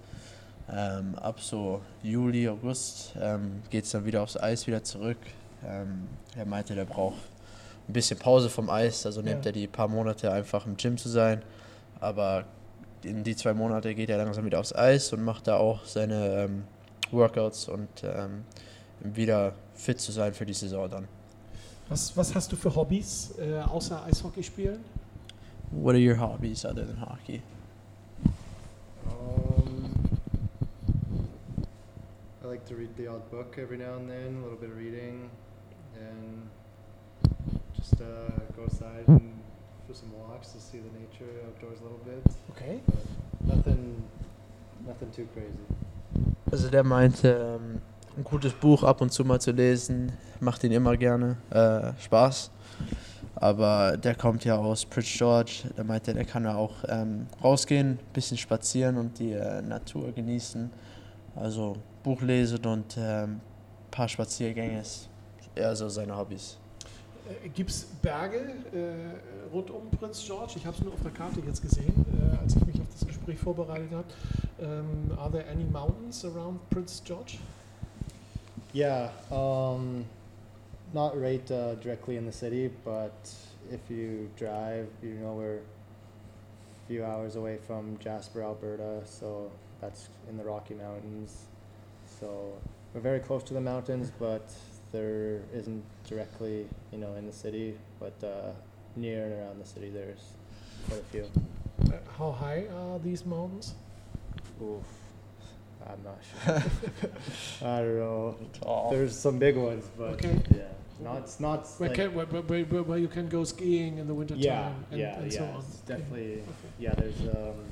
Ähm, ab so Juli, August ähm, geht es dann wieder aufs Eis wieder zurück. Ähm, er meinte, der braucht ein bisschen Pause vom Eis, also nimmt Ja. er die paar Monate einfach im Gym zu sein. Aber in die zwei Monate geht er langsam wieder aufs Eis und macht da auch seine ähm, Workouts und ähm, wieder fit zu sein für die Saison dann. Was, was hast du für Hobbys äh, außer Eishockey spielen? What are your hobbies other than hockey? Um, I like to read the odd book every now and then, a little bit of reading, and just uh, go outside and for some walks to see the nature outdoors a little bit. Okay. But nothing, nothing too crazy. Also der meinte, ähm, ein gutes Buch ab und zu mal zu lesen, macht ihn immer gerne äh, Spaß. Aber der kommt ja aus Prince George, der meinte, der kann ja auch ähm, rausgehen, bisschen spazieren und die äh, Natur genießen. also Buch lesen und ein paar Spaziergänge ist eher so seine Hobbys. Äh, Gibt es Berge äh, rund um Prinz George? Ich habe es nur auf der Karte jetzt gesehen, äh, als ich mich auf das Gespräch vorbereitet habe. Um, are there any mountains around Prince George? Yeah, um, not right uh, directly in the city, but if you drive, you know we're a few hours away from Jasper, Alberta, so that's in the Rocky Mountains. So we're very close to the mountains, but there isn't directly, you know, in the city, but uh, near and around the city, there's quite a few. Uh, how high are these mountains? Oof, I'm not sure. I don't know. Tall. There's some big ones, but Okay. yeah, not it's not Where, like, can, where, where, where, where you can go skiing in the winter yeah, time and, yeah, and yeah. so on. It's definitely Okay. yeah. There's um,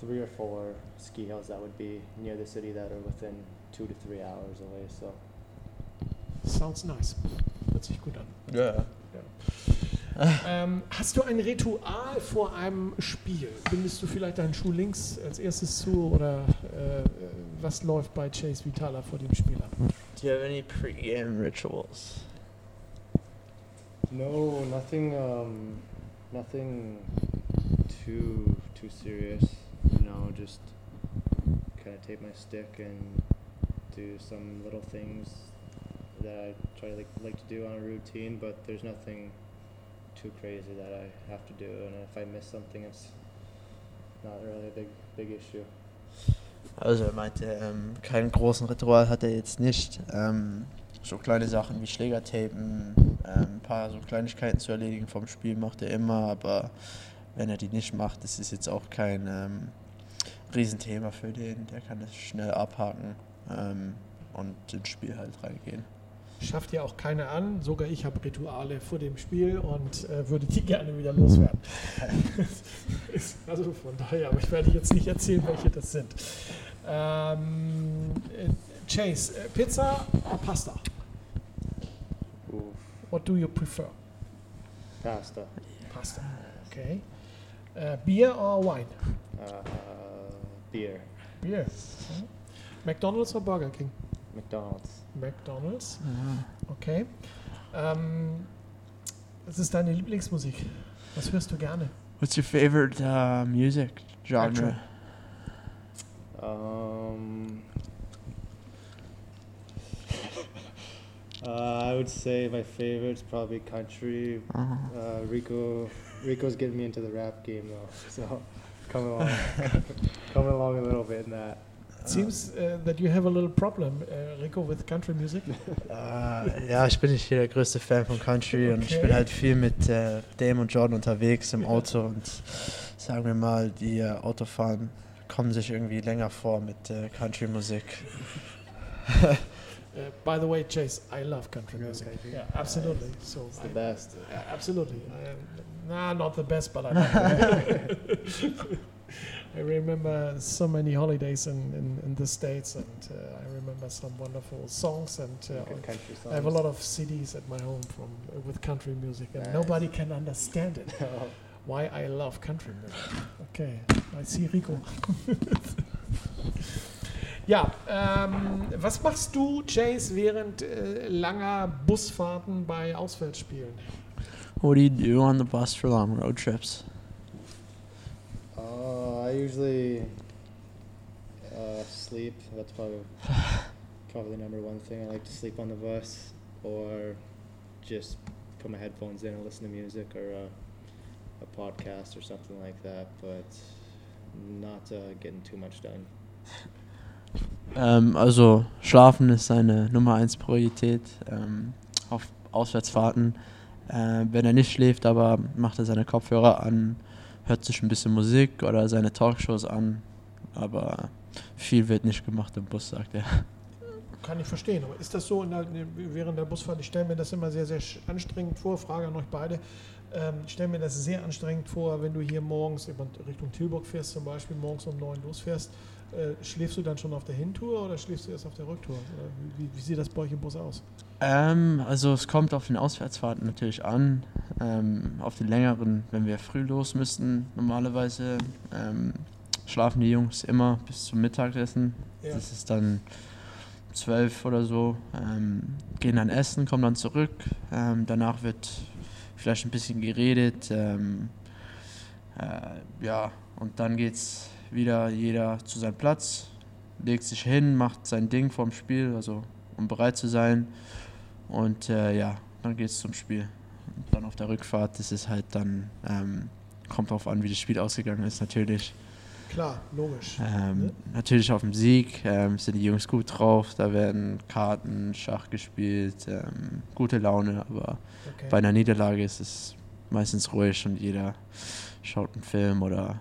three or four ski hills that would be near the city that are within two to three hours away. So Sounds nice. Hört sich gut an. Ja. Ähm, hast du ein Ritual vor einem Spiel? Bindest du vielleicht deinen Schuh links als erstes zu oder äh, was läuft bei Chase Vitala vor dem Spiel ab? Do you have any pre-game rituals? no, nothing, um, nothing too too serious. You know, just kind of take my stick and do some little things that I try to like like to do on a routine. But there's nothing too crazy that I have to do. And if I miss something, it's not really a big big issue. Also er meinte, ähm, keinen großen Ritual hat er jetzt nicht. Ähm, so kleine Sachen wie Schlägertapen, ähm, ein paar so Kleinigkeiten zu erledigen vom Spiel macht er immer, aber wenn er die nicht macht, das ist jetzt auch kein ähm, Riesenthema für den. Der kann das schnell abhaken ähm, und ins Spiel halt reingehen. Schafft ja auch keiner an. Sogar ich habe Rituale vor dem Spiel und äh, würde die gerne wieder loswerden. Also von daher, aber ich werde jetzt nicht erzählen, welche das sind. Ähm, äh, Chase, äh, Pizza or Pasta? Oof, What do you prefer? pasta, Pasta. Okay. Äh, Beer or Wine? uh, beer, Beer. McDonald's or Burger King? McDonald's. McDonald's. Okay. Ähm, was ist deine Lieblingsmusik? Was hörst du gerne? What's your favorite uh, music genre? Um, uh, I would say my favorite is probably country. Uh-huh. Uh, Rico, Rico's getting me into the rap game though, so coming along, coming along a little bit in that. It seems uh, that you have a little problem, uh, Rico, with country music. Äh, ja, ich bin nicht hier der größte Fan von Country und ich Okay. bin halt viel mit äh, Dame und Jordan unterwegs im Auto und sagen wir mal, die äh, Autofahren kommen sich irgendwie länger vor mit äh, Country-Musik. Uh, by the way, Chase, I love country music. Okay. Yeah, absolutely. So It's the best. Absolutely. I, nah, not the best, but I like it. I remember so many holidays in, in, in the States, and uh, I remember some wonderful songs, and uh, songs. I have a lot of CDs at my home from uh, with country music, and Nice. nobody can understand it. Why I love country music. Okay, I see Rico. ja, ähm, was machst du, Chase, während äh, langer Busfahrten bei Auswärtsspielen? What do you do on the bus for long road trips? Uh, I usually uh, sleep. That's probably probably number one thing. I like to sleep on the bus, or just put my headphones in and listen to music or a, a podcast or something like that. But not uh, getting too much done. Ähm, also Schlafen ist seine Nummer 1 Priorität ähm, auf Auswärtsfahrten. Äh, wenn er nicht schläft, aber macht er seine Kopfhörer an, hört sich ein bisschen Musik oder seine Talkshows an. Aber viel wird nicht gemacht im Bus, sagt er. Kann ich verstehen, aber ist das so der, während der Busfahrt? Ich stelle mir das immer sehr, sehr anstrengend vor, frage an euch beide. Ähm, ich stelle mir das sehr anstrengend vor, wenn du hier morgens Richtung Tilburg fährst, zum Beispiel morgens um neun losfährst. Äh, schläfst du dann schon auf der Hintour oder schläfst du erst auf der Rücktour? Wie, wie sieht das bei euch im Bus aus? Ähm, also es kommt auf den Auswärtsfahrten natürlich an. Ähm, auf den längeren, wenn wir früh los müssten, normalerweise ähm, schlafen die Jungs immer bis zum Mittagessen. Ja. Das ist dann zwölf oder so. Ähm, gehen dann essen, kommen dann zurück. Ähm, danach wird vielleicht ein bisschen geredet. Ähm, äh, ja, und dann geht's wieder jeder zu seinem Platz, legt sich hin, macht sein Ding vorm Spiel, also um bereit zu sein. Und äh, ja, dann geht's zum Spiel. Und dann auf der Rückfahrt ist es halt dann, ähm, kommt drauf an, wie das Spiel ausgegangen ist natürlich. Klar, logisch. Ähm, Ne? Natürlich auf dem Sieg ähm, sind die Jungs gut drauf, da werden Karten, Schach gespielt, ähm, gute Laune, aber Okay. bei einer Niederlage ist es meistens ruhig und jeder schaut einen Film oder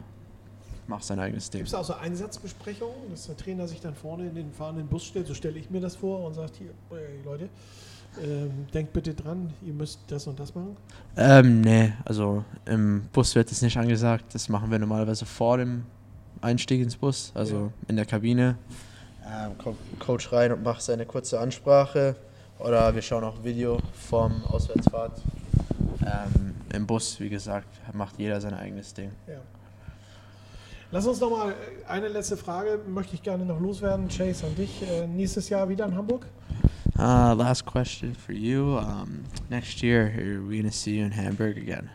macht sein eigenes Ding. Gibt es auch so Einsatzbesprechungen, dass der Trainer sich dann vorne in den fahrenden Bus stellt, so stelle ich mir das vor und sagt, hier, ey, Leute, ähm, denkt bitte dran, ihr müsst das und das machen. Ähm, nee, also im Bus wird es nicht angesagt, das machen wir normalerweise vor dem Einstieg ins Bus, also Ja. in der Kabine. Ähm, kommt ein Coach rein und macht seine kurze Ansprache oder wir schauen auch Video vom Auswärtsfahrt. Ähm, Im Bus, wie gesagt, macht jeder sein eigenes Ding. Ja. Lass uns noch mal äh, eine letzte Frage, möchte ich gerne noch loswerden. Chase, an dich. Äh, nächstes Jahr wieder in Hamburg? Uh, last question for you. Um, next year, are we going to see you in Hamburg again?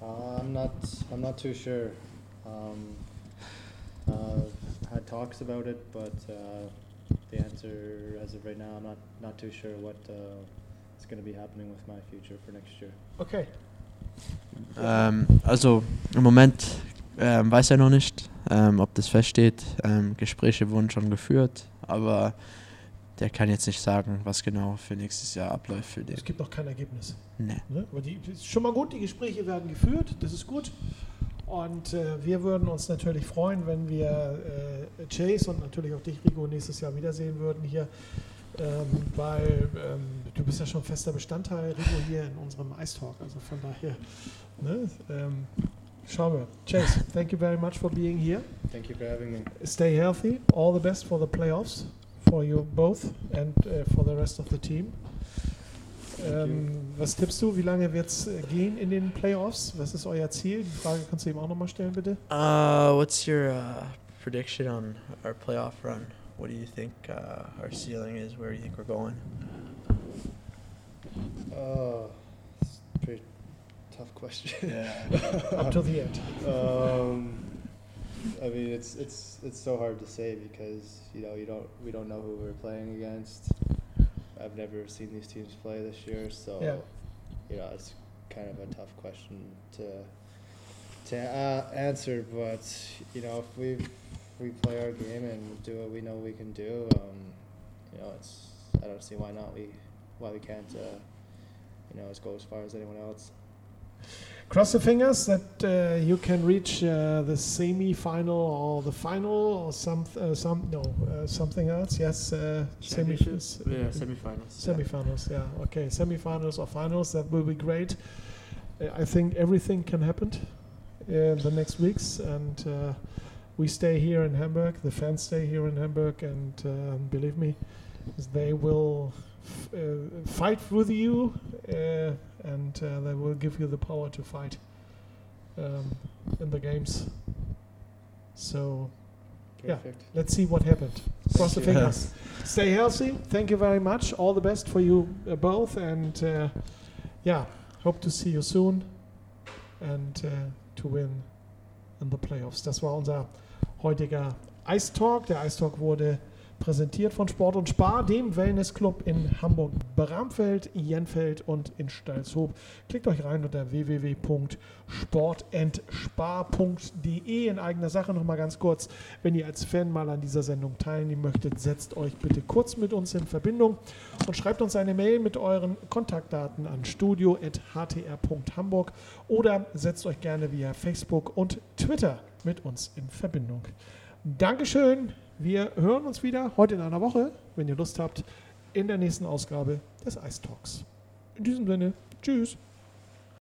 Uh, I'm not. I'm not too sure. Um, uh, had talks about it, but uh, the answer as of right now, I'm not not too sure what uh, is going to be happening with my future for next year. Okay. Ähm, also im Moment ähm, weiß er noch nicht, ähm, ob das feststeht. Ähm, Gespräche wurden schon geführt, aber der kann jetzt nicht sagen, was genau für nächstes Jahr abläuft für den. Es gibt noch kein Ergebnis. Nee. Ne? Aber die, ist schon mal gut, die Gespräche werden geführt, das ist gut. Und äh, wir würden uns natürlich freuen, wenn wir äh, Chase und natürlich auch dich, Rico, nächstes Jahr wiedersehen würden hier. Ähm, weil ähm, du bist ja schon fester Bestandteil, Rico, hier in unserem Ice Talk. Also von daher, ne? ähm, schauen. Chase, thank you very much for being here. Thank you for having me. Stay healthy. All the best for the playoffs for you both and uh, for the rest of the team. Ähm, was tippst du? Wie lange wird es gehen in den Playoffs? Was ist euer Ziel? Die Frage kannst du eben auch nochmal stellen, bitte. Uh, what's your uh, prediction on our playoff run? What do you think uh, our ceiling is? Where do you think we're going? Uh, it's a pretty tough question. Up to the end. um, I mean, it's it's it's so hard to say because you know you don't we don't know who we're playing against. I've never seen these teams play this year, so Yeah. you know it's kind of a tough question to to uh, answer. But you know, if we we play our game and do what we know we can do, um, you know, it's I don't see why not we why we can't uh, you know as go as far as anyone else. Cross the fingers that uh, you can reach uh, the semi-final or the final or some uh, some no uh, something else. Yes, uh, semi finals. Yeah, semifinals. Semifinals, yeah. Okay, semi-finals or finals, that will be great. Uh, I think everything can happen in the next weeks, and uh, we stay here in Hamburg. The fans stay here in Hamburg, and uh, believe me, they will uh, fight with you, uh, and uh, they will give you the power to fight um, in the games. So Yeah. Let's see what happened. Cross the Thank fingers. Stay healthy. Thank you very much. All the best for you uh, both. And uh, yeah, hope to see you soon and uh, to win in the playoffs. Das war unser heutiger Ice Talk. Der Ice Talk wurde präsentiert von Sport und Spar, dem Wellnessclub in Hamburg-Bramfeld, Jenfeld und in Stalzhoop. Klickt euch rein unter www.sportandspar.de. In eigener Sache nochmal ganz kurz, wenn ihr als Fan mal an dieser Sendung teilnehmen möchtet, setzt euch bitte kurz mit uns in Verbindung und schreibt uns eine Mail mit euren Kontaktdaten an studio.htr.hamburg oder setzt euch gerne via Facebook und Twitter mit uns in Verbindung. Dankeschön. Wir hören uns wieder heute in einer Woche, wenn ihr Lust habt, in der nächsten Ausgabe des Ice Talks. In diesem Sinne, tschüss.